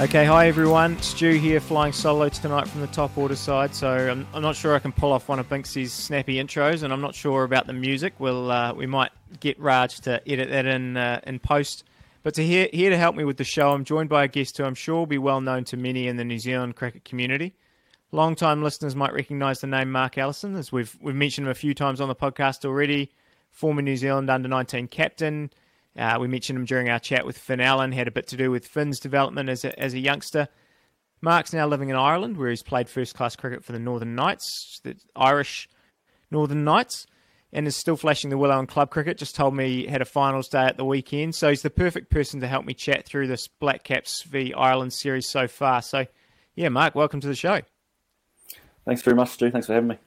Okay, hi everyone. Stu here, flying solo tonight from the top order side. So I'm, I'm not sure I can pull off one of Binksy's snappy intros, and I'm not sure about the music. We'll uh, we might get Raj to edit that in uh, in post. But to here here to help me with the show, I'm joined by a guest who I'm sure will be well known to many in the New Zealand cricket community. Long-time listeners might recognise the name Mark Allison, as we've we've mentioned him a few times on the podcast already. Former New Zealand under 19 captain uh, we mentioned him during our chat with Finn Allen, had a bit to do with Finn's development as a, as a youngster. Mark's now living in Ireland, where he's played first class cricket for the Northern Knights, the Irish Northern Knights, and is still flashing the willow in club cricket. Just told me he had a finals day at the weekend. So he's the perfect person to help me chat through this Black Caps v Ireland series so far. So, yeah, Mark, welcome to the show. Thanks very much, Stu. Thanks for having me.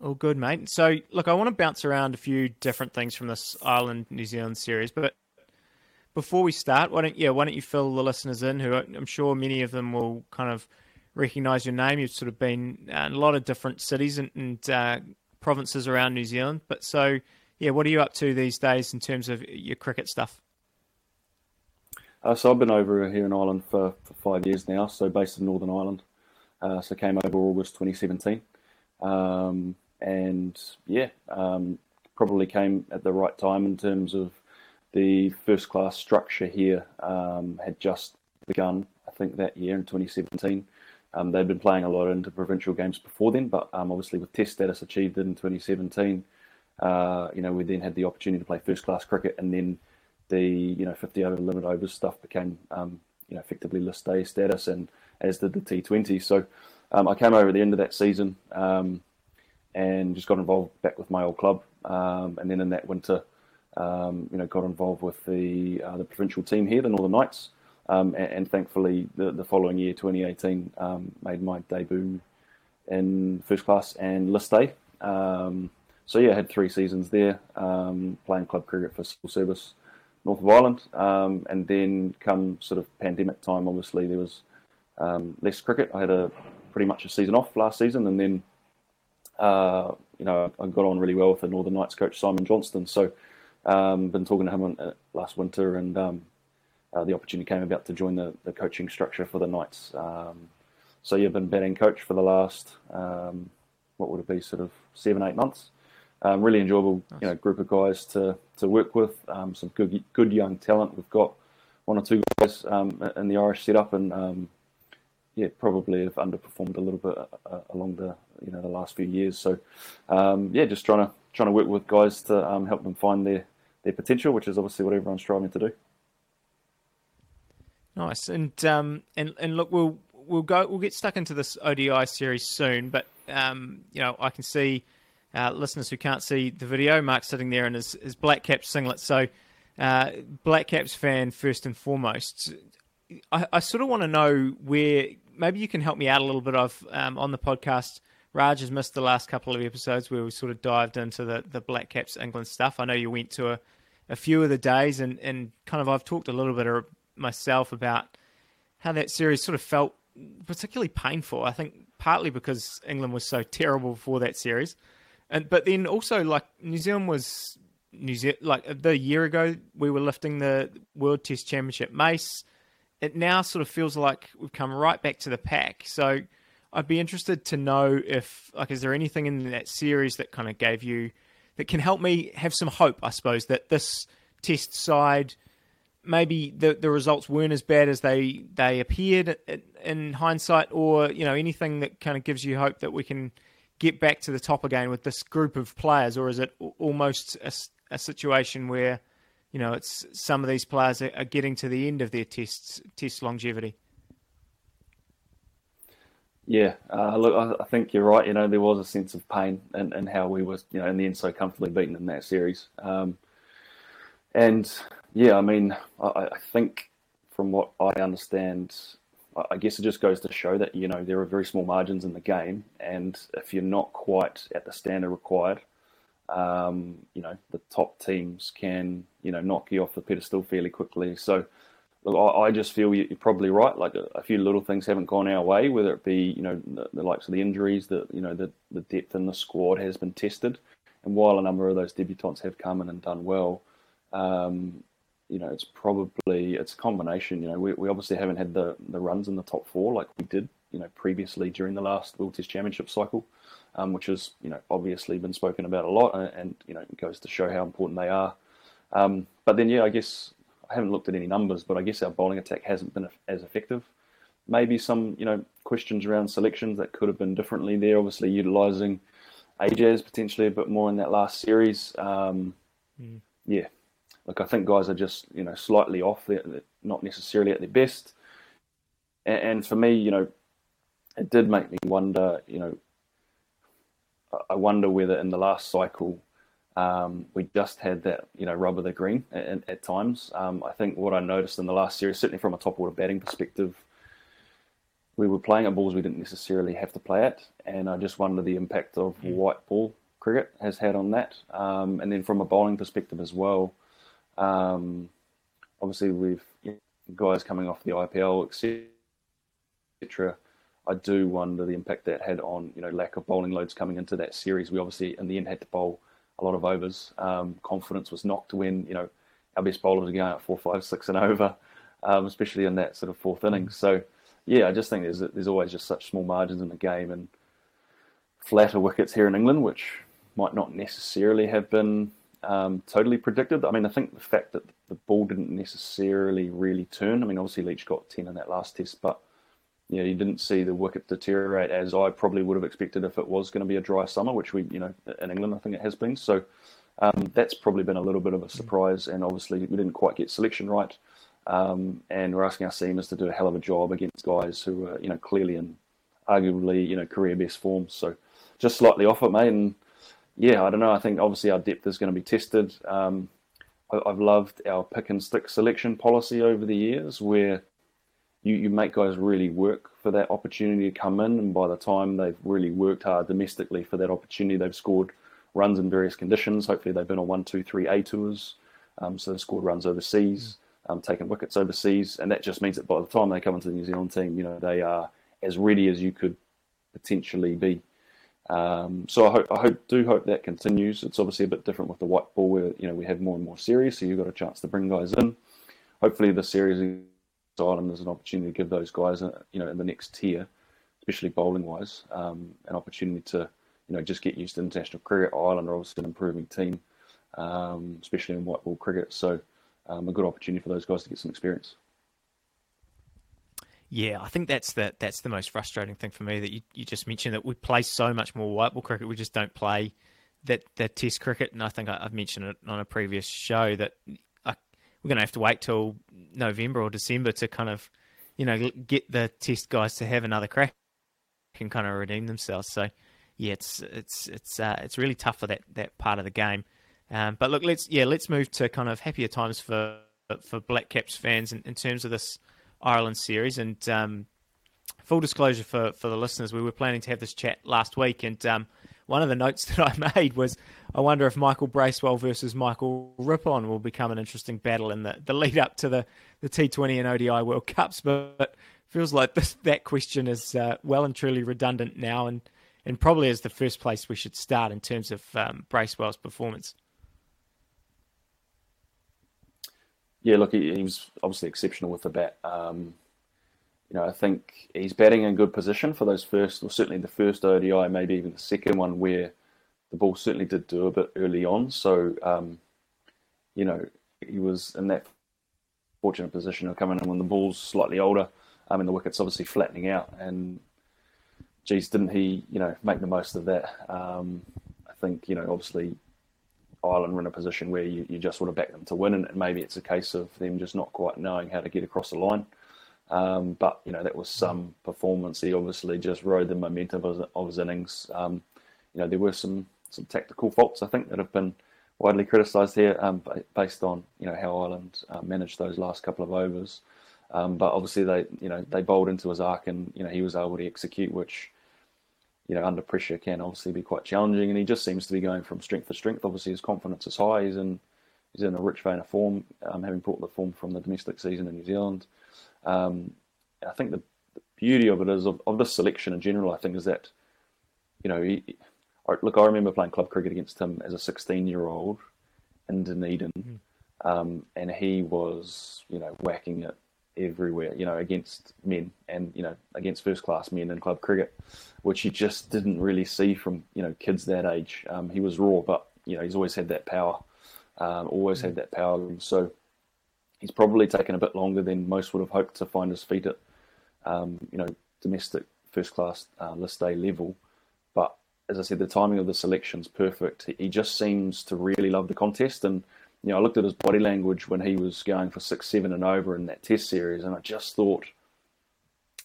All good, mate. So, look, I want to bounce around a few different things from this Ireland New Zealand series, but before we start, why don't yeah, why don't you fill the listeners in? Who I'm sure many of them will kind of recognise your name. You've sort of been in a lot of different cities and, and uh, provinces around New Zealand. But so, yeah, what are you up to these days in terms of your cricket stuff? Uh, so I've been over here in Ireland for, for five years now. So based in Northern Ireland. Uh, so came over August 2017. Um, and yeah, um, probably came at the right time in terms of the first class structure here um, had just begun. I think that year in 2017. Um, they'd been playing a lot into provincial games before then, but um, obviously with Test status achieved in 2017, uh, you know we then had the opportunity to play first class cricket, and then the you know 50 over limit overs stuff became um, you know effectively list A status, and as did the T20. So um, I came over at the end of that season. Um, and just got involved back with my old club. Um, and then in that winter, um, you know, got involved with the uh, the provincial team here, the Northern Knights. Um, and, and, thankfully, the, the following year, 2018, um, made my debut in first class and list A. Um, so yeah, I had three seasons there, um, playing club cricket for civil service, north of Ireland, and then come sort of pandemic time, obviously there was less cricket. I had a pretty much a season off last season, and then uh, you know, I got on really well with the Northern Knights coach Simon Johnston. So, um, been talking to him on, uh, last winter, and um, uh, the opportunity came about to join the, the coaching structure for the Knights. Um, so, you've been batting coach for the last um, what would it be, sort of seven, eight months. Um, really enjoyable, nice. you know, group of guys to to work with. Um, some good good young talent. We've got one or two guys in the Irish setup, and yeah, probably have underperformed a little bit uh, uh, along the you know the last few years. So um, yeah, just trying to trying to work with guys to um, help them find their their potential, which is obviously what everyone's striving to do. Nice, and um, and and look, we'll we'll go we'll get stuck into this ODI series soon, but um, you know I can see uh, listeners who can't see the video. Mark sitting there in his, his Black Caps singlet, so. Uh, Black Caps fan first and foremost. I, I sort of want to know where maybe you can help me out a little bit of um, on the podcast. Raj has missed the last couple of episodes where we sort of dived into the, the Black Caps England stuff. I know you went to a, a few of the days and, and kind of I've talked a little bit myself about how that series sort of felt particularly painful. I think partly because England was so terrible before that series, and but then also like New Zealand was New Zealand like the year ago we were lifting the World Test Championship mace it now sort of feels like we've come right back to the pack. So I'd be interested to know if, like, is there anything in that series that kind of gave you, that can help me have some hope, I suppose, that this test side, maybe the the results weren't as bad as they they appeared in hindsight, or you know anything that kind of gives you hope that we can get back to the top again with this group of players, or is it almost a, a situation where you know, it's some of these players are, getting to the end of their test test longevity. Yeah, uh, look, I, think you're right. You know, there was a sense of pain and and how we were, you know, in the end so comfortably beaten in that series. Um, and yeah, I mean, I, I, think from what I understand, I guess it just goes to show that you know there are very small margins in the game, and if you're not quite at the standard required, um, you know, the top teams can, you know, knock you off the pedestal fairly quickly. So, look, I, I just feel you're probably right. Like a, a, few little things haven't gone our way, whether it be, you know, the, the likes of the injuries, that you know, the, the depth in the squad has been tested. And while a number of those debutants have come in and done well, um, you know, it's probably it's a combination. You know, we, we obviously haven't had the the runs in the top four like we did, you know, previously during the last World Test Championship cycle, um, which has you know obviously been spoken about a lot, and, and you know it goes to show how important they are. Um, but then, yeah, I guess I haven't looked at any numbers, but I guess our bowling attack hasn't been as effective. Maybe some you know questions around selections that could have been differently there. Obviously, utilising Ajaz potentially a bit more in that last series. Um, mm. Yeah, Look, I think guys are just you know slightly off. They're, not necessarily at their best. And, and, for me, you know, it did make me wonder. You know, I wonder whether in the last cycle um, we just had that you know rub of the green at, at times. Um, I think what I noticed in the last series, certainly from a top order batting perspective, we were playing at balls we didn't necessarily have to play at, and I just wonder the impact of mm. white ball cricket has had on that. Um, and then from a bowling perspective as well, um, obviously, with you know, guys coming off the IPL, etc. I do wonder the impact that had on you know lack of bowling loads coming into that series. We obviously in the end had to bowl a lot of overs. Um, confidence was knocked when you know our best bowlers were going at four, five, six and over, um, especially in that sort of fourth innings. So yeah, I just think there's there's always just such small margins in the game and flatter wickets here in England, which might not necessarily have been um, totally predicted. I mean, I think the fact that the ball didn't necessarily really turn. I mean, obviously Leach got ten in that last test, but you know, you didn't see the wicket deteriorate as I probably would have expected if it was going to be a dry summer, which we, you know, in England I think it has been. So um, that's probably been a little bit of a surprise, and obviously we didn't quite get selection right. Um, and we're asking our seamers to do a hell of a job against guys who are, you know, clearly in arguably, you know, career best form. So just slightly off it, mate. And yeah, I don't know. I think obviously our depth is going to be tested. Um, I, have loved our pick and stick selection policy over the years, where you, you make guys really work for that opportunity to come in, and by the time they've really worked hard domestically for that opportunity, they've scored runs in various conditions. Hopefully, they've been on one, two, three A tours, um, so they've scored runs overseas, um, taken wickets overseas, and that just means that by the time they come into the New Zealand team, you know they are as ready as you could potentially be. Um, so I hope, I hope, do hope that continues. It's obviously a bit different with the white ball, where you know we have more and more series, so you've got a chance to bring guys in. Hopefully, the series Ireland is an opportunity to give those guys, you know, in the next tier, especially bowling wise, um, an opportunity to, you know, just get used to international cricket. Ireland are obviously an improving team, um, especially in white ball cricket. So, um, a good opportunity for those guys to get some experience. Yeah, I think that's the that's the most frustrating thing for me that you, you just mentioned that we play so much more white ball cricket. We just don't play that that Test cricket, and I think I, have mentioned it on a previous show that we're going to have to wait till November or December to kind of you know get the Test guys to have another crack and kind of redeem themselves. So yeah, it's it's it's uh, it's really tough for that that part of the game. Um, but look, let's yeah let's move to kind of happier times for for Black Caps fans in, in terms of this Ireland series. And um, full disclosure for, for the listeners, we were planning to have this chat last week, and um, one of the notes that I made was I wonder if Michael Bracewell versus Michael Rippon will become an interesting battle in the, the lead up to the, the T20 and ODI World Cups. But feels like this, that question is uh, well and truly redundant now, and, and probably is the first place we should start in terms of um, Bracewell's performance. yeah, look, he, he, was obviously exceptional with the bat. Um, you know, I think he's batting in good position for those first, or certainly the first ODI, maybe even the second one, where the ball certainly did do a bit early on. So, um, you know, he was in that fortunate position of coming in when the ball's slightly older. I mean, the wicket's obviously flattening out, and geez, didn't he, you know, make the most of that? Um, I think, you know, obviously Ireland were in a position where you, you just want to back them to win, and, maybe it's a case of them just not quite knowing how to get across the line. Um, but you know that was some performance. He obviously just rode the momentum of, of his innings. Um, you know there were some some tactical faults I think that have been widely criticised here, um, based on you know how Ireland uh, managed those last couple of overs. Um, but obviously they you know they bowled into his arc, and you know he was able to execute, which you know, under pressure can obviously be quite challenging. And he just seems to be going from strength to strength. Obviously, his confidence is high. He's in he's in a rich vein of form, um, having brought the form from the domestic season in New Zealand. Um, I think the, the, beauty of it is of, of this selection in general. I think is that you know, he, look, I remember playing club cricket against him as a 16 year old in Dunedin. Mm. um, and he was, you know, whacking it everywhere, you know, against men and you know against first class men in club cricket, which you just didn't really see from you know kids that age. Um, he was raw, but you know he's always had that power, um, always had that power. So he's probably taken a bit longer than most would have hoped to find his feet at, um, you know, domestic first class uh, list A level. But as I said, the timing of the selection's perfect. He just seems to really love the contest and you know, I looked at his body language when he was going for six, seven, and over in that Test series, and I just thought,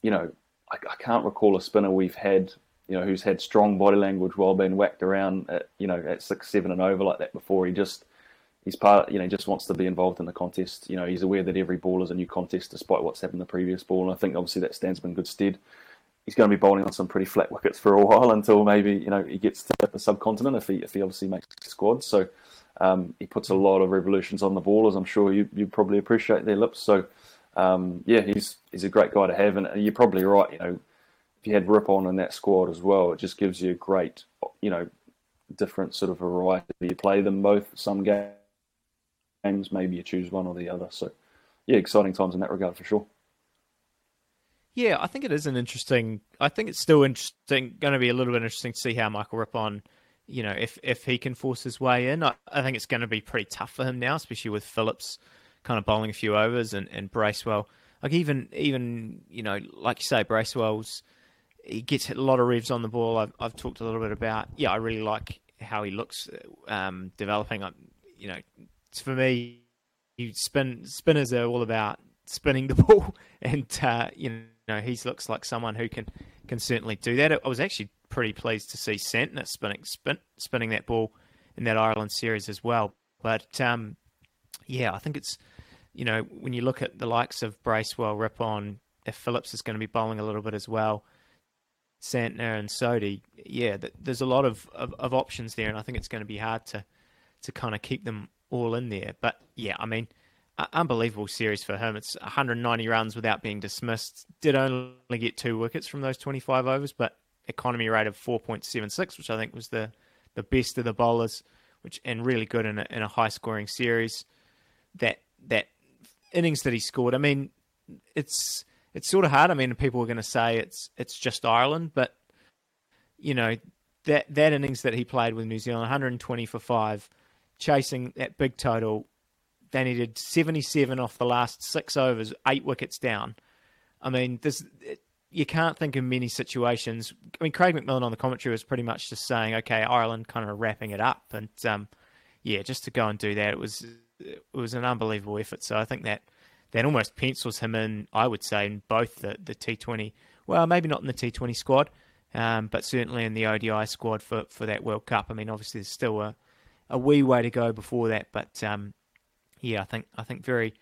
you know, I, I can't recall a spinner we've had, you know, who's had strong body language while being whacked around, at, you know, at six, seven, and over like that before. He just he's part, you know, just wants to be involved in the contest. You know, he's aware that every ball is a new contest, despite what's happened the previous ball. And I think obviously that stands him in good stead. He's going to be bowling on some pretty flat wickets for a while until maybe you know he gets to the subcontinent if he if he obviously makes the squad. So um, he puts a lot of revolutions on the ball, as I'm sure you you probably appreciate their lips. So um, yeah, he's he's a great guy to have, and you're probably right. You know, if you had Rippon in that squad as well, it just gives you a great you know different sort of variety. You play them both some games, maybe you choose one or the other. So yeah, exciting times in that regard for sure. Yeah, I think it is an interesting. I think it's still interesting. Going to be a little bit interesting to see how Michael Rippon you know, if if he can force his way in, I, I think it's going to be pretty tough for him now, especially with Phillips kind of bowling a few overs and, and Bracewell. Like even even you know, like you say, Bracewell's he gets a lot of revs on the ball. I've I've talked a little bit about. Yeah, I really like how he looks um, developing. You know, for me, spin spinners are all about spinning the ball, and uh, you know he looks like someone who can can certainly do that. I was actually pretty pleased to see Santner spinning spin, spinning that ball in that Ireland series as well. But um, yeah, I think it's you know when you look at the likes of Bracewell, Rippon, if Phillips is going to be bowling a little bit as well, Santner and Sodhi, yeah, there's a lot of, of, of options there, and I think it's going to be hard to to kind of keep them all in there. But yeah, I mean, unbelievable series for him. It's 190 runs without being dismissed. Did only get two wickets from those 25 overs, but economy rate of 4.76, which I think was the, the best of the bowlers, which and really good in a, in a high scoring series. That that innings that he scored, I mean, it's it's sort of hard. I mean, people are going to say it's it's just Ireland, but you know that that innings that he played with New Zealand, 120 for five, chasing that big total. They needed 77 off the last six overs, eight wickets down. I mean, this you can't think of many situations. I mean, Craig McMillan on the commentary was pretty much just saying, "Okay, Ireland kind of wrapping it up," and um, yeah, just to go and do that, it was it was an unbelievable effort. So I think that that almost pencils him in. I would say in both the the T20, well, maybe not in the T20 squad, um, but certainly in the ODI squad for for that World Cup. I mean, obviously there's still a a wee way to go before that, but um, yeah, I think I think very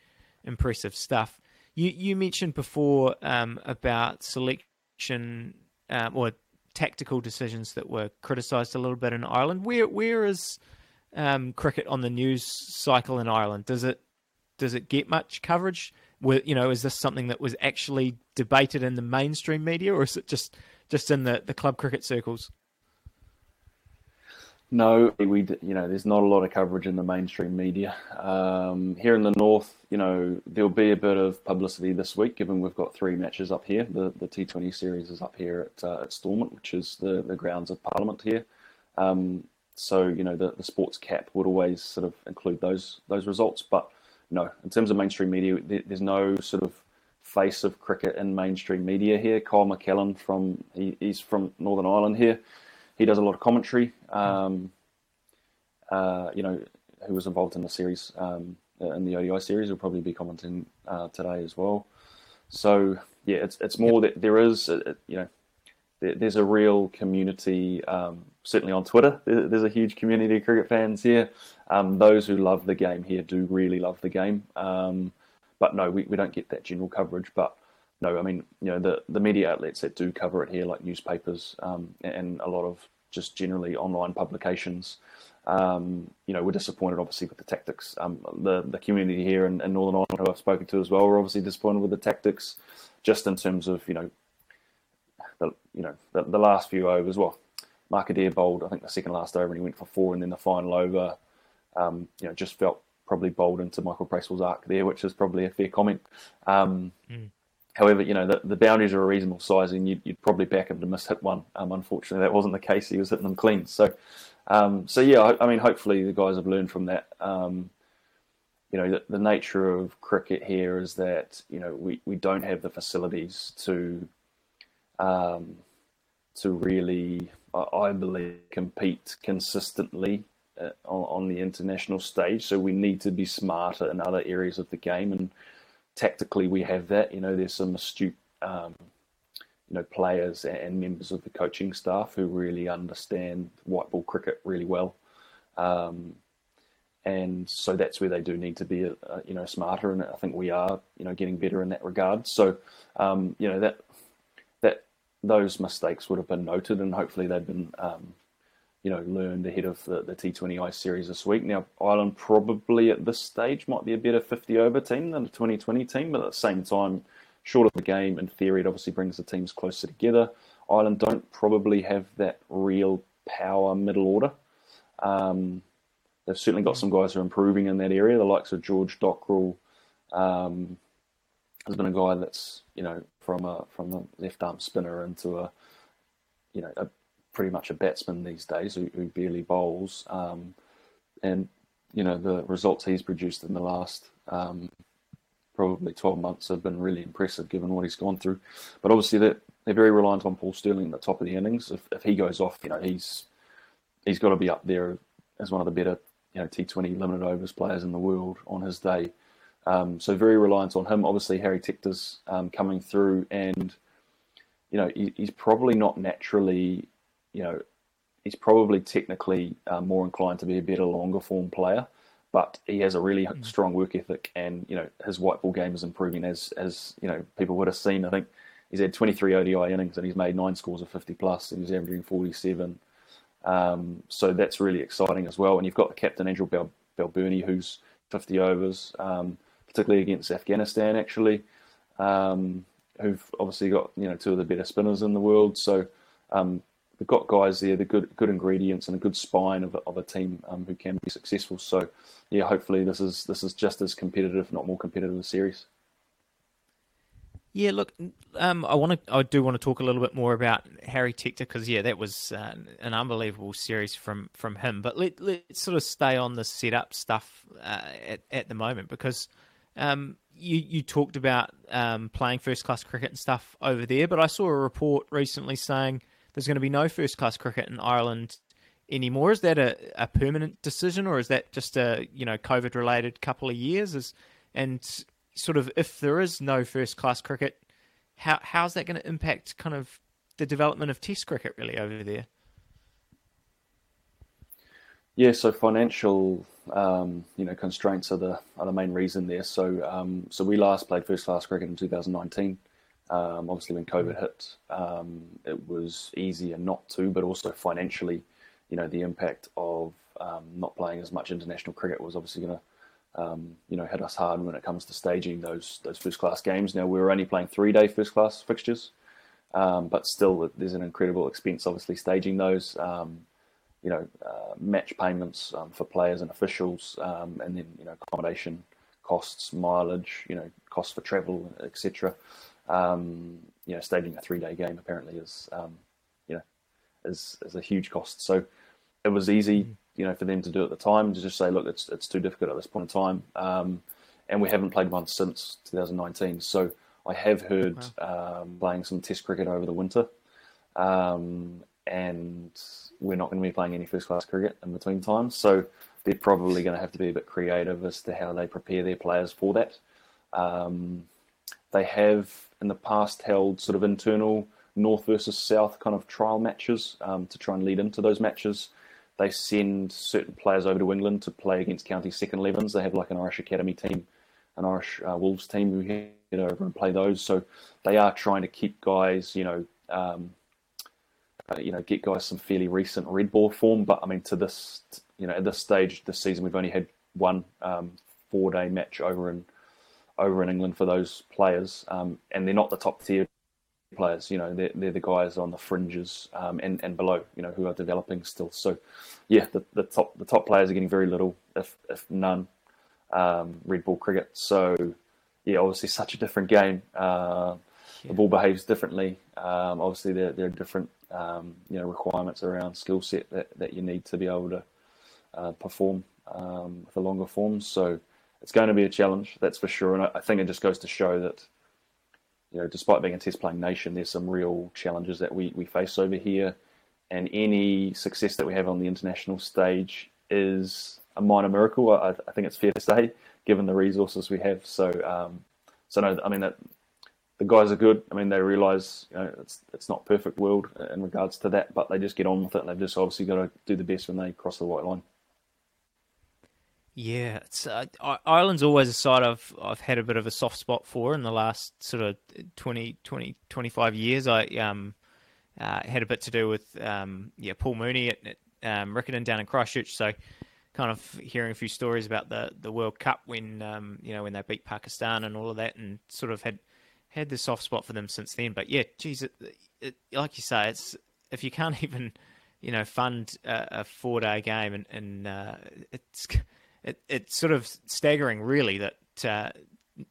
impressive stuff. You you mentioned before um, about selection um, or tactical decisions that were criticised a little bit in Ireland. Where where is um, cricket on the news cycle in Ireland? Does it does it get much coverage? You know, is this something that was actually debated in the mainstream media, or is it just just in the, the club cricket circles? No, we you know there's not a lot of coverage in the mainstream media um, here in the north. You know there'll be a bit of publicity this week, given we've got three matches up here. The the T20 series is up here at uh, at Stormont, which is the, the grounds of Parliament here. Um, so you know the, the sports cap would always sort of include those those results, but no, in terms of mainstream media, there, there's no sort of face of cricket in mainstream media here. Kyle McCallan from he, he's from Northern Ireland here he does a lot of commentary. Um, uh, you know, who was involved in the series um, in the ODI series will probably be commenting uh, today as well. So yeah, it's it's more that there is uh, you know there, there's a real community. Um, certainly on Twitter, there's a huge community of cricket fans here. Um, those who love the game here do really love the game. Um, but no, we, we don't get that general coverage. But no, I mean, you know, the, the media outlets that do cover it here, like newspapers um, and a lot of just generally online publications, um, you know, we're disappointed obviously with the tactics. Um, the the community here in, in, Northern Ireland, who I've spoken to as well, we're obviously disappointed with the tactics, just in terms of you know, the you know the, the last few overs. Well, Mark bowled I think the second last over and he went for four, and then the final over, um, you know, just felt probably bowled into Michael Bracewell's arc there, which is probably a fair comment. Mm. However, you know the, the boundaries are a reasonable size, and you'd, you'd probably back him to miss hit one. Um, unfortunately, that wasn't the case. He was hitting them clean. So, um, so yeah, I, I, mean, hopefully the guys have learned from that. Um, you know, the, the, nature of cricket here is that you know we, we don't have the facilities to um, to really, I believe, compete consistently uh, on, on, the international stage. So we need to be smarter in other areas of the game, and tactically we have that. You know, there's some astute, um, you know, players and members of the coaching staff who really understand white ball cricket really well. Um, and so that's where they do need to be, uh, you know, smarter. And I think we are, you know, getting better in that regard. So, um, you know, that that those mistakes would have been noted, and hopefully they've been, um, you know, learned ahead of the, the T20I series this week. Now, Ireland probably at this stage might be a better 50 over team than the 2020 team, but at the same time, short of the game, in theory, it obviously brings the teams closer together. Ireland don't probably have that real power middle order. Um, they've certainly got some guys who are improving in that area, the likes of George Dockrell. Um, has been a guy that's you know from a from a left arm spinner into a you know a pretty much a batsman these days who, who barely bowls, um, and you know the results he's produced in the last um, probably 12 months have been really impressive given what he's gone through. But obviously they're, they're very reliant on Paul Stirling at the top of the innings. If, if he goes off, you know he's he's got to be up there as one of the better you know T20 limited overs players in the world on his day. Um, so very reliant on him. Obviously Harry Tector's um, coming through, and you know he, he's probably not naturally, you know, he's probably technically uh, more inclined to be a better longer form player, but he has a really mm. strong work ethic, and you know his white ball game is improving as as you know people would have seen. I think he's had 23 ODI innings and he's made nine scores of 50 plus, and he's averaging 47. Um, so that's really exciting as well. And you've got the captain Andrew Bal- who's 50 overs, um, particularly against Afghanistan, actually, um, who've obviously got you know two of the better spinners in the world. So um, they've got guys there, the good good ingredients and a good spine of, of a team um, who can be successful. So yeah, hopefully this is this is just as competitive, not more competitive a series. Yeah, look, um, I want to, I do want to talk a little bit more about Harry Tector because yeah, that was uh, an unbelievable series from from him. But let let's sort of stay on the setup stuff uh, at at the moment because um, you you talked about um, playing first class cricket and stuff over there, but I saw a report recently saying there's going to be no first class cricket in Ireland anymore. Is that a, a permanent decision or is that just a you know COVID related couple of years? Is and sort of if there is no first class cricket, how how's that going to impact kind of the development of Test cricket really over there? Yeah, so financial, um, you know, constraints are the are the main reason there. So, um, so we last played first class cricket in 2019. Um, obviously, when COVID hit, um, it was easier not to, but also financially, you know, the impact of um, not playing as much international cricket was obviously going to um, you know, hit us hard when it comes to staging those those first class games. Now we were only playing three day first class fixtures, um, but still there's an incredible expense, obviously staging those. Um, you know, uh, match payments um, for players and officials, um, and then you know accommodation costs, mileage, you know, costs for travel, etc. Um, you know, staging a three day game apparently is you know is is a huge cost. So it was easy mm you know, for them to do at the time to just say, look, it's it's too difficult at this point in time, um, and we haven't played one since 2019. So I have heard wow. um, playing some Test cricket over the winter, um, and we're not going to be playing any first class cricket in between times. So they're probably going to have to be a bit creative as to how they prepare their players for that. Um, they have in the past held sort of internal North versus South kind of trial matches um, to try and lead into those matches they send certain players over to England to play against county second 11s. They have like an Irish academy team, an Irish uh, Wolves team who head over and play those. So they are trying to keep guys, you know, um, uh, you know, get guys some fairly recent red ball form. But I mean, to this, you know, at this stage this season, we've only had one um, four day match over in over in England for those players, um, and they're not the top tier players. You know, they're, they're the guys on the fringes um, and and below. You know, who are developing still. So, yeah, the, the top the top players are getting very little, if if none, um, red ball cricket. So yeah, obviously such a different game. Uh, yeah. The ball behaves differently. Um, obviously, there, there are different um, you know requirements around skill set that, that you need to be able to uh, perform um, with the longer forms. So it's going to be a challenge, that's for sure. And I, I think it just goes to show that you know, despite being a test playing nation, there's some real challenges that we, we face over here. And any success that we have on the international stage is a minor miracle. I, I think it's fair to say, given the resources we have. So, um, so no, I mean that the guys are good. I mean they realise you know it's it's not perfect world in regards to that, but they just get on with it. They've just obviously got to do the best when they cross the white line. Yeah, it's, uh, Ireland's always a side I've I've had a bit of a soft spot for in the last sort of 20, 20 25 years. I um uh, had a bit to do with um yeah Paul Mooney at, at um, Riccarton down in Christchurch, so kind of hearing a few stories about the, the World Cup when um you know when they beat Pakistan and all of that, and sort of had had the soft spot for them since then. But yeah, geez, it, it, like you say, it's if you can't even you know fund a, a four day game and, and uh, it's it, it's sort of staggering, really, that uh,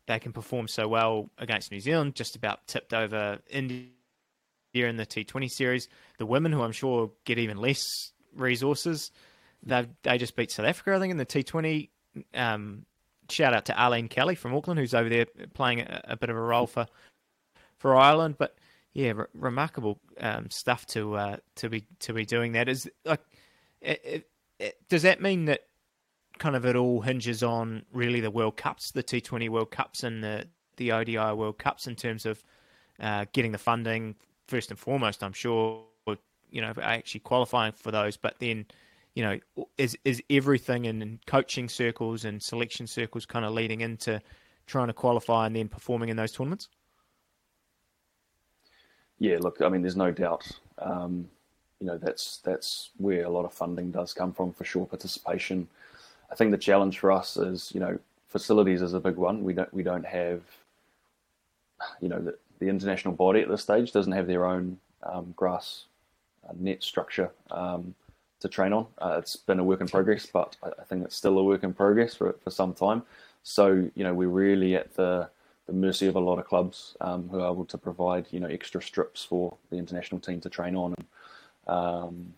they can perform so well against New Zealand. Just about tipped over India in the T20 series. The women, who I'm sure get even less resources, they they just beat South Africa, I think, in the T20. Um, shout out to Arlene Kelly from Auckland, who's over there playing a, a bit of a role for for Ireland. But yeah, re- remarkable um, stuff to uh, to be to be doing that. Is like, it, it, does that mean that kind of it all hinges on really the World Cups, the T20 World Cups and the the ODI World Cups in terms of uh, getting the funding first and foremost. I'm sure you know actually qualifying for those, but then you know is is everything in coaching circles and selection circles kind of leading into trying to qualify and then performing in those tournaments. Yeah, look, I mean, there's no doubt. Um, you know, that's that's where a lot of funding does come from for sure. Participation I think the challenge for us is, you know, facilities is a big one. We don't we don't have, you know, the, the international body at this stage doesn't have their own um, grass uh, net structure um, to train on. Uh, it's been a work in progress, but I, think it's still a work in progress for for some time. So you know, we're really at the the mercy of a lot of clubs um, who are able to provide you know extra strips for the international team to train on. And, um,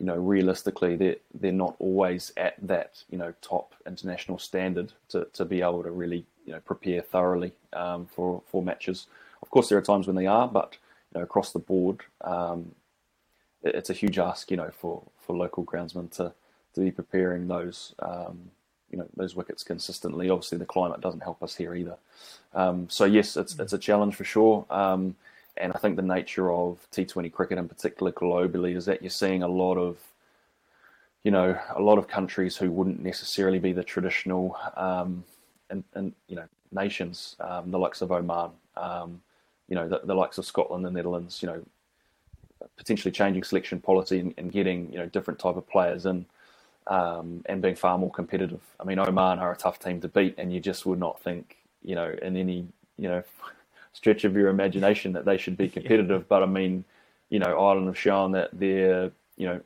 you know, realistically, they're, they're not always at that, you know, top international standard to, to be able to really, you know, prepare thoroughly um, for, for matches. Of course, there are times when they are, but, you know, across the board, um, it, it's a huge ask, you know, for, for local groundsmen to, to be preparing those, um, you know, those wickets consistently. Obviously, the climate doesn't help us here either. Um, so, yes, it's, it's a challenge for sure. And I think the nature of T20 cricket in particular globally is that you're seeing a lot of, you know, a lot of countries who wouldn't necessarily be the traditional, um, and, and you know, nations, um, the likes of Oman, um, you know, the, the, likes of Scotland, the Netherlands, you know, potentially changing selection policy and, and getting you know different type of players in. Um, and being far more competitive. I mean, Oman are a tough team to beat, and you just would not think, you know, in any, you know, stretch of your imagination that they should be competitive. yeah. But I mean, you know, Ireland have shown that they're, you know,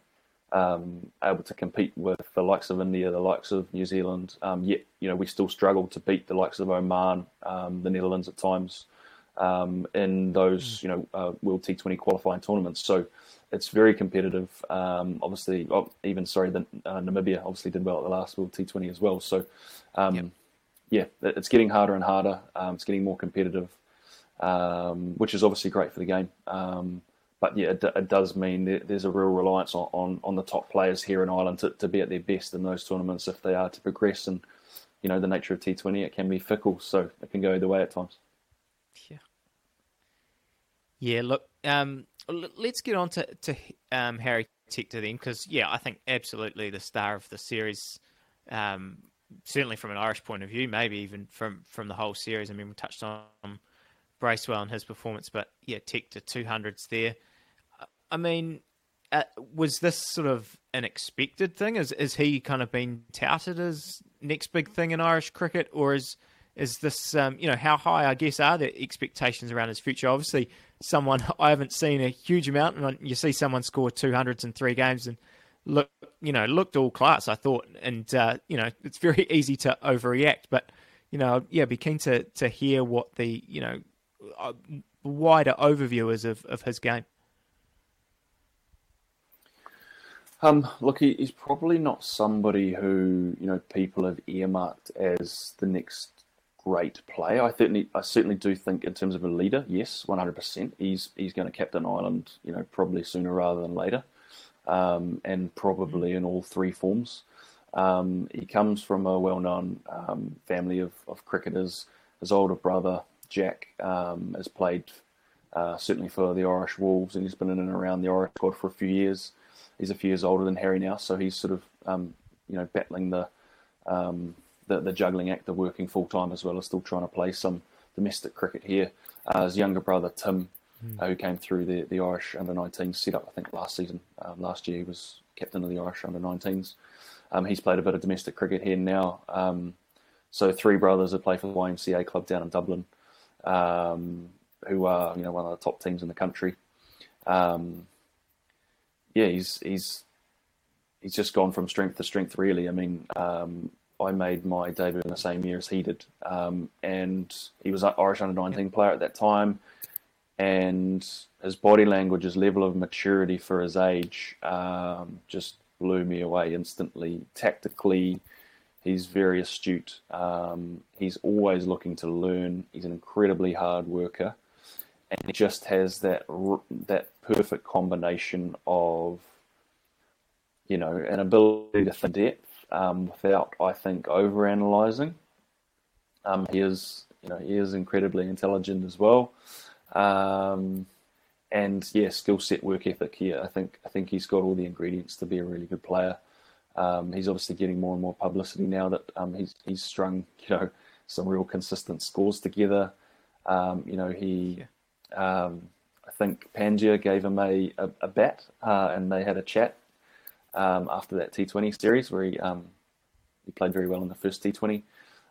um, able to compete with the likes of India, the likes of New Zealand. Um, yet, you know, we still struggle to beat the likes of Oman, um, the Netherlands at times um, in those, mm. you know, uh, World T20 qualifying tournaments. So it's very competitive. Um, obviously, oh, even sorry, the, uh, Namibia obviously did well at the last World T20 as well. So, um, yep. yeah, it's getting harder and harder. it's getting more competitive um, which is obviously great for the game. Um, but yeah, it, it, does mean there's a real reliance on, on, on, the top players here in Ireland to, to be at their best in those tournaments if they are to progress. And you know the nature of T20, it can be fickle, so it can go either way at times. Yeah. Yeah. Look, um, let's get on to to um, Harry Tector then, because yeah, I think absolutely the star of the series. Um, certainly from an Irish point of view, maybe even from from the whole series. I mean, we touched on Bracewell and his performance, but yeah, Tector 200s there. I mean, uh, was this sort of an expected thing? Is is he kind of been touted as next big thing in Irish cricket, or is is this um, you know how high I guess are the expectations around his future? Obviously, someone I haven't seen a huge amount, and you see someone score 200s in three games, and look, you know, looked all class. I thought, and uh, you know, it's very easy to overreact, but you know, yeah, be keen to to hear what the you know wider overviewers of of his game. Um, look, he, he's probably not somebody who you know people have earmarked as the next great player. I certainly, I certainly do think in terms of a leader, yes, one hundred percent. He's he's going to captain Ireland, you know, probably sooner rather than later, um, and probably in all three forms. Um, he comes from a well-known um, family of, of cricketers. His older brother Jack um, has played uh, certainly for the Irish Wolves, and he's been in and around the Irish squad for a few years he's a few years older than Harry now, so he's sort of um, you know battling the, um, the, the juggling act of working full time as well as still trying to play some domestic cricket here. Uh, his younger brother Tim, mm. uh, who came through the the Irish under 19s set up I think last season. Um, last year he was captain of the Irish under 19s. Um, he's played a bit of domestic cricket here now. Um, so three brothers that play for the YMCA club down in Dublin, um, who are you know one of the top teams in the country. Um, yeah, he's he's he's just gone from strength to strength. Really, I mean, um, I made my debut in the same year as he did, um, and he was an Irish under nineteen player at that time, and his body language, his level of maturity for his age, um, just blew me away instantly. Tactically, he's very astute. Um, he's always looking to learn. He's an incredibly hard worker and he just has that that perfect combination of you know an ability to think depth um, without I think over analyzing. Um, he is you know he is incredibly intelligent as well, um, and yeah, skill set, work ethic. Here, I think I think he's got all the ingredients to be a really good player. Um, he's obviously getting more and more publicity now that um, he's he's strung you know some real consistent scores together. Um, you know he. Yeah um, I think Pandya gave him a, a, a bat uh, and they had a chat um, after that T20 series where he, um, he played very well in the first T20.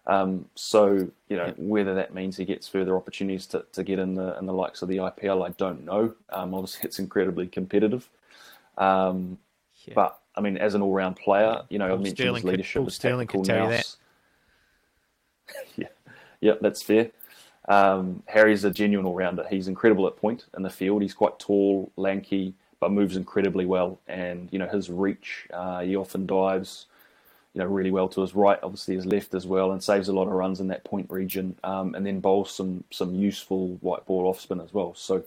Um, so, you know, whether that means he gets further opportunities to, to get in the in the likes of the IPL, I don't know. Um, obviously, it's incredibly competitive. Um, yeah. But, I mean, as an all round player, you know, Paul I've mentioned Stirling his leadership. Could, Paul Stirling could tell you that. yeah, yeah, that's fair. Um, Harry's a genuine all rounder. He's incredible at point in the field. He's quite tall, lanky, but moves incredibly well. And you know his reach. Uh, he often dives, you know, really well to his right, obviously his left as well, and saves a lot of runs in that point region. Um, and then bowls some some useful white ball off spin as well. So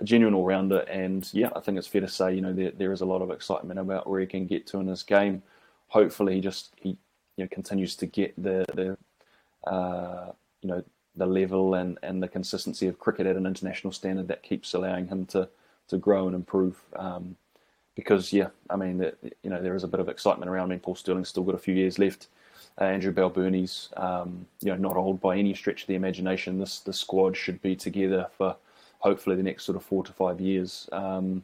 a genuine all rounder. And yeah, I think it's fair to say, you know, there, there is a lot of excitement about where he can get to in his game. Hopefully, he just he you know continues to get the the uh, you know the level and, and the consistency of cricket at an international standard that keeps allowing him to, to grow and improve. Um, because yeah, I mean, the, you know, there is a bit of excitement around. I mean, Paul Stirling's still got a few years left. Uh, Andrew Balbirnie's, um, you know, not old by any stretch of the imagination. This the squad should be together for hopefully the next sort of four to five years. Um,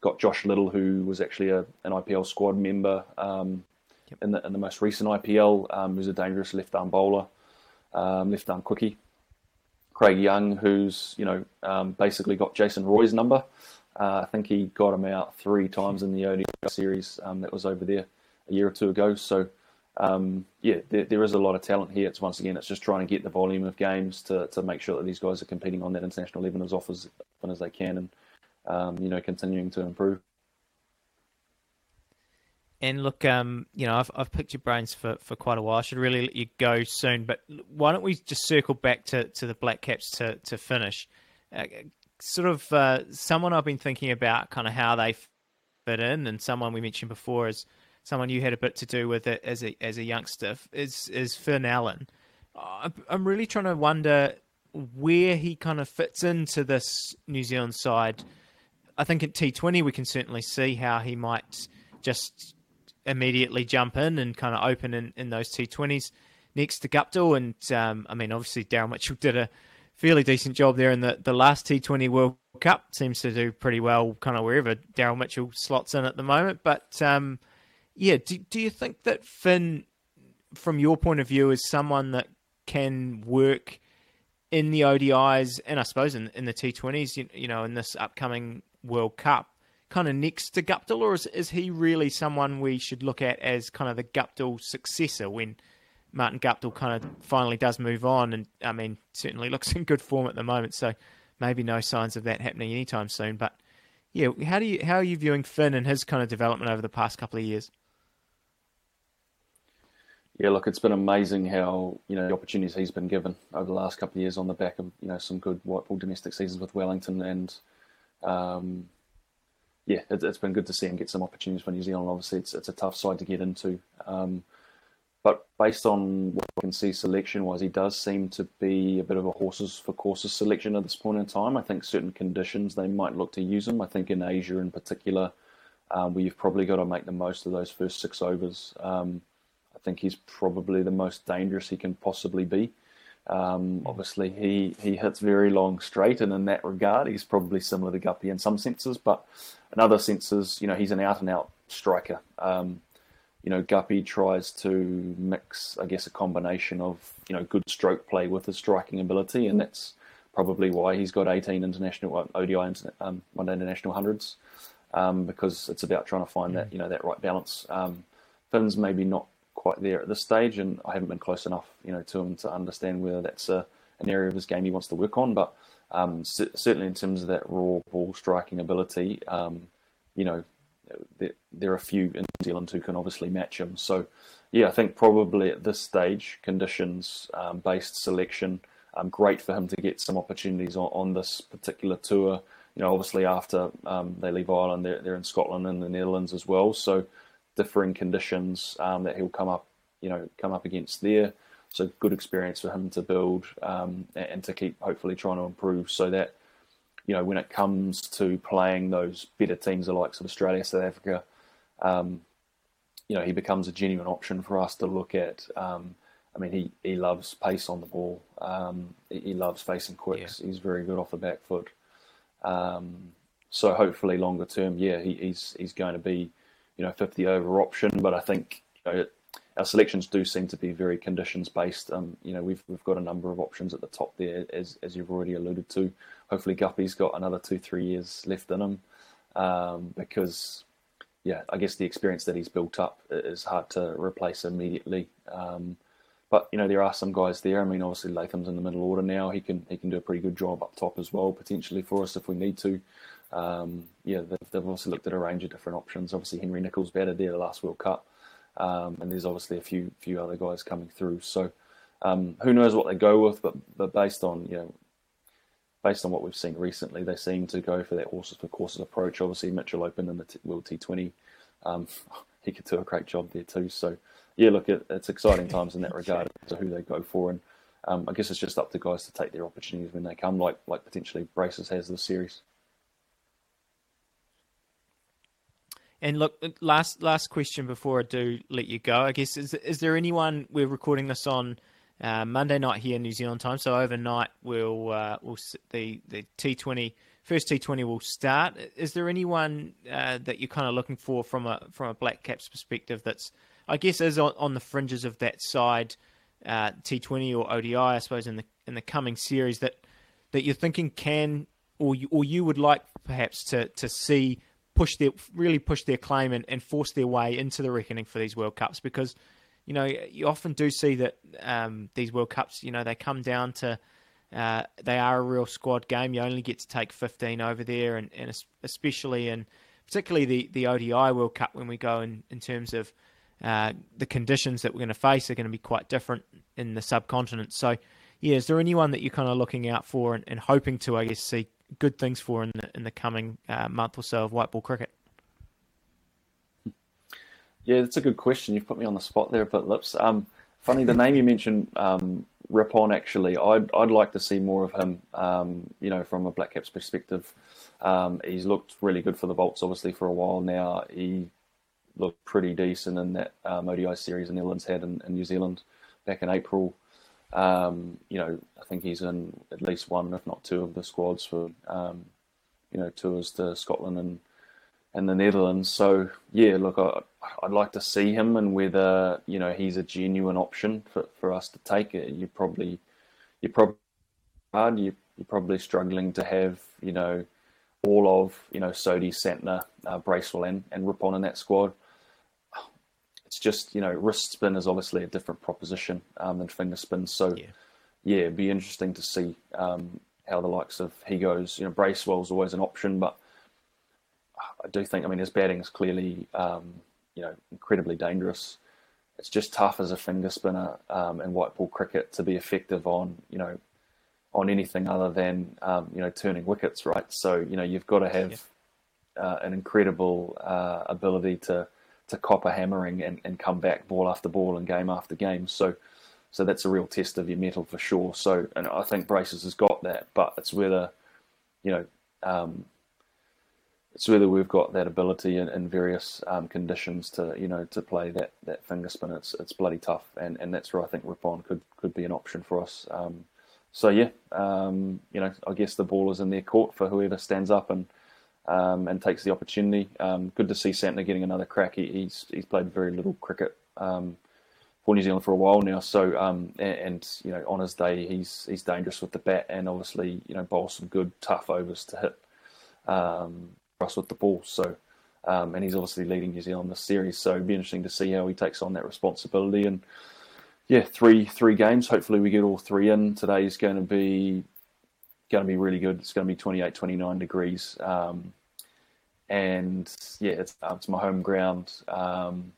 got Josh Little, who was actually a, an IPL squad member um, yep. in the in the most recent IPL, um, who's a dangerous left arm bowler, um, left arm quickie. Craig Young, who's you know um, basically got Jason Roy's number. Uh, I think he got him out three times in the ODI series um, that was over there a year or two ago. So um, yeah, there, there is a lot of talent here. It's once again, it's just trying to get the volume of games to, to make sure that these guys are competing on that international level as often as, they can, and um, you know continuing to improve. And look, um, you know, I've, I've picked your brains for, for quite a while. I should really let you go soon, but why don't we just circle back to, to the Black Caps to, to finish? Uh, sort of uh, someone I've been thinking about kind of how they fit in, and someone we mentioned before is someone you had a bit to do with it as a as a youngster is is Finn Allen. I'm really trying to wonder where he kind of fits into this New Zealand side. I think at T20 we can certainly see how he might just immediately jump in and kind of open in, in those T20s next to Guptill. And um, I mean, obviously, Daryl Mitchell did a fairly decent job there in the, the last T20 World Cup. Seems to do pretty well kind of wherever Daryl Mitchell slots in at the moment. But um, yeah, do, do you think that Finn, from your point of view, is someone that can work in the ODIs and I suppose in, in the T20s, you, you know, in this upcoming World Cup? kind of next to Guptill, or is, is he really someone we should look at as kind of the Guptill successor when Martin Guptill kind of finally does move on? And I mean, certainly looks in good form at the moment, so maybe no signs of that happening anytime soon. But yeah, how do you how are you viewing Finn and his kind of development over the past couple of years? Yeah, look, it's been amazing how you know the opportunities he's been given over the last couple of years on the back of you know some good white ball domestic seasons with Wellington, and um, yeah, it, has been good to see him get some opportunities for New Zealand. Obviously, it's it's a tough side to get into, um, but based on what I can see selection wise, he does seem to be a bit of a horses for courses selection at this point in time. I think certain conditions they might look to use him. I think in Asia in particular, um, where you've probably got to make the most of those first six overs. Um, think he's probably the most dangerous he can possibly be. Um, obviously, he, he hits very long straight, and in that regard, he's probably similar to Guppy in some senses. But in other senses, you know, he's an out and out striker. Um, you know, Guppy tries to mix, I guess, a combination of you know good stroke play with his striking ability, and that's probably why he's got 18 international ODI um, one day international hundreds, um, because it's about trying to find that you know that right balance. Um, Finn's maybe not quite there at this stage, and I haven't been close enough, you know, to him to understand whether that's a, an area of his game he wants to work on. But um, c- certainly in terms of that raw ball striking ability, um, you know, there, there, are a few in New Zealand who can obviously match him. So, yeah, I think probably at this stage, conditions um, based selection, um, great for him to get some opportunities on, on this particular tour. You know, obviously after um, they leave Ireland, they're, they're in Scotland and the Netherlands as well. So differing conditions um, that he'll come up, you know, come up against there. So good experience for him to build um, and to keep hopefully trying to improve so that, you know, when it comes to playing those better teams, the likes of Australia, South Africa, um, you know, he becomes a genuine option for us to look at. Um, I mean, he, he loves pace on the ball. Um, he, he, loves facing quicks. Yeah. He's very good off the back foot. Um, so hopefully, longer term, yeah, he, he's he's going to be you know 50 over option. But I think you know, our selections do seem to be very conditions based. Um, you know, we've we've got a number of options at the top there, as as you've already alluded to. Hopefully, Guppy's got another two three years left in him, um, because yeah, I guess the experience that he's built up is hard to replace immediately. Um, but you know, there are some guys there. I mean, obviously Latham's in the middle order now. He can he can do a pretty good job up top as well, potentially for us if we need to um, yeah, they've, they've, also looked at a range of different options. Obviously, Henry Nicholls batted there the last World Cup, um, and there's obviously a few few other guys coming through. So um, who knows what they go with? But but based on you know based on what we've seen recently, they seem to go for that horses for courses approach. Obviously, Mitchell Open in the t- World T20, um, he could do a great job there too. So yeah, look, it, it's exciting times in that regard to who they go for, and um, I guess it's just up to guys to take their opportunities when they come, like like potentially Braces has this series. And look, last last question before I do let you go. I guess is is there anyone we're recording this on uh, Monday night here in New Zealand time? So overnight we'll uh, we'll the the T Twenty first T Twenty will start. Is there anyone uh, that you're kind of looking for from a from a Black Caps perspective? That's I guess is on, on the fringes of that side uh, T Twenty or ODI, I suppose in the in the coming series that that you're thinking can or you, or you would like perhaps to to see push their really push their claim and, and force their way into the reckoning for these World Cups because you know you often do see that um, these World Cups you know they come down to uh, they are a real squad game. You only get to take 15 over there, and, and especially in particularly the, the ODI World Cup when we go in, in terms of uh, the conditions that we're going to face are going to be quite different in the subcontinent. So, yeah, is there anyone that you're kind of looking out for and, and hoping to, I guess, see good things for in the in the coming uh, month or so of white ball cricket? Yeah, that's a good question. You've put me on the spot there, but lips. Um, funny, the name you mentioned, um, Rippon. Actually, I'd I'd like to see more of him. Um, you know, from a Black Caps perspective, um, he's looked really good for the Bolts, obviously for a while now. He looked pretty decent in that um, ODI series the Netherlands had in, in New Zealand back in April. Um, you know, I think he's in at least one, if not two, of the squads for um, you know tours to Scotland and and the Netherlands. So yeah, look, I, would like to see him and whether you know he's a genuine option for, for us to take. It. You probably you probably hard. You, you're probably struggling to have you know all of you know Sodhi, Santner, uh, Bracewell, and and Rippon in that squad. It's just you know wrist spin is obviously a different proposition um, than finger spin. So yeah. yeah, it'd be interesting to see um, how the likes of he goes. You know, Bracewell's always an option, but I do think I mean his batting is clearly um, you know incredibly dangerous. It's just tough as a finger spinner um, in white ball cricket to be effective on you know on anything other than um, you know turning wickets, right? So you know you've got to have yeah. uh, an incredible uh, ability to to copper hammering and, and come back ball after ball and game after game. So so that's a real test of your mettle for sure. So and I think Braces has got that, but it's whether you know um, it's whether we've got that ability in, in various um, conditions to you know to play that, that finger spin. It's it's bloody tough, and, and that's where I think Rippon could could be an option for us. Um, so yeah, um, you know, I guess the ball is in their court for whoever stands up and um, and takes the opportunity. Um, good to see Santner getting another crack. He, he's he's played very little cricket um, for New Zealand for a while now. So um, and, and, you know, on his day, he's he's dangerous with the bat and obviously you know bowls some good tough overs to hit um, us with the ball. So. and he's obviously leading New Zealand this series, so it'd be interesting to see how he takes on that responsibility and yeah, three three games. Hopefully, we get all three in. Today is going to be going to be really good. It's going to be 28, 29 degrees, um, and yeah, it's uh, it's my home ground. Um,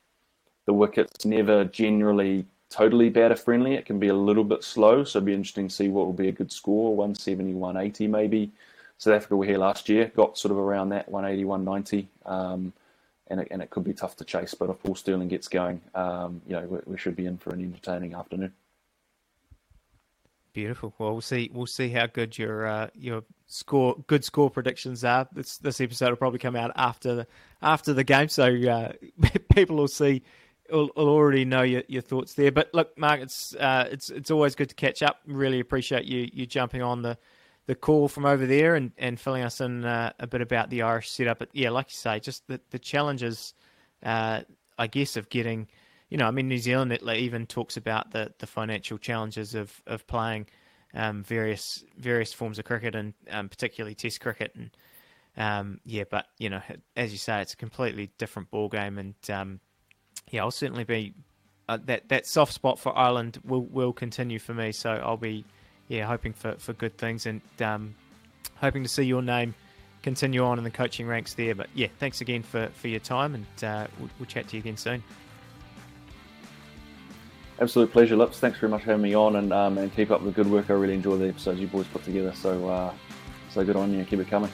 the wicket's never generally totally batter friendly. It can be a little bit slow, so it'll be interesting to see what will be a good score 170, 180 maybe. South Africa were here last year, got sort of around that 180, 190. Um, and it, and it could be tough to chase. But if Paul Stirling gets going, um, you know, we, we, should be in for an entertaining afternoon. Beautiful. Well, we'll see. We'll see how good your uh, your score, good score predictions are. This this episode will probably come out after the after the game, so uh, people will see. Will, will already know your, your thoughts there. But look, Mark, it's uh, it's it's always good to catch up. Really appreciate you you jumping on the the call from over there and, and filling us in uh, a bit about the Irish setup. But yeah, like you say, just the, the challenges, uh, I guess, of getting, you know, I mean, New Zealand it even talks about the, the financial challenges of, of playing um, various various forms of cricket and um, particularly Test cricket. And um, yeah, but you know, as you say, it's a completely different ball game. And um, yeah, I'll certainly be uh, that that soft spot for Ireland will will continue for me. So I'll be yeah, hoping for, for good things and um, hoping to see your name continue on in the coaching ranks there. But yeah, thanks again for, for your time and uh, we'll, we'll, chat to you again soon. Absolute pleasure, Lips. Thanks very much for having me on and um, and keep up the good work. I really enjoy the episodes you boys put together. So uh, so good on you. Keep it coming.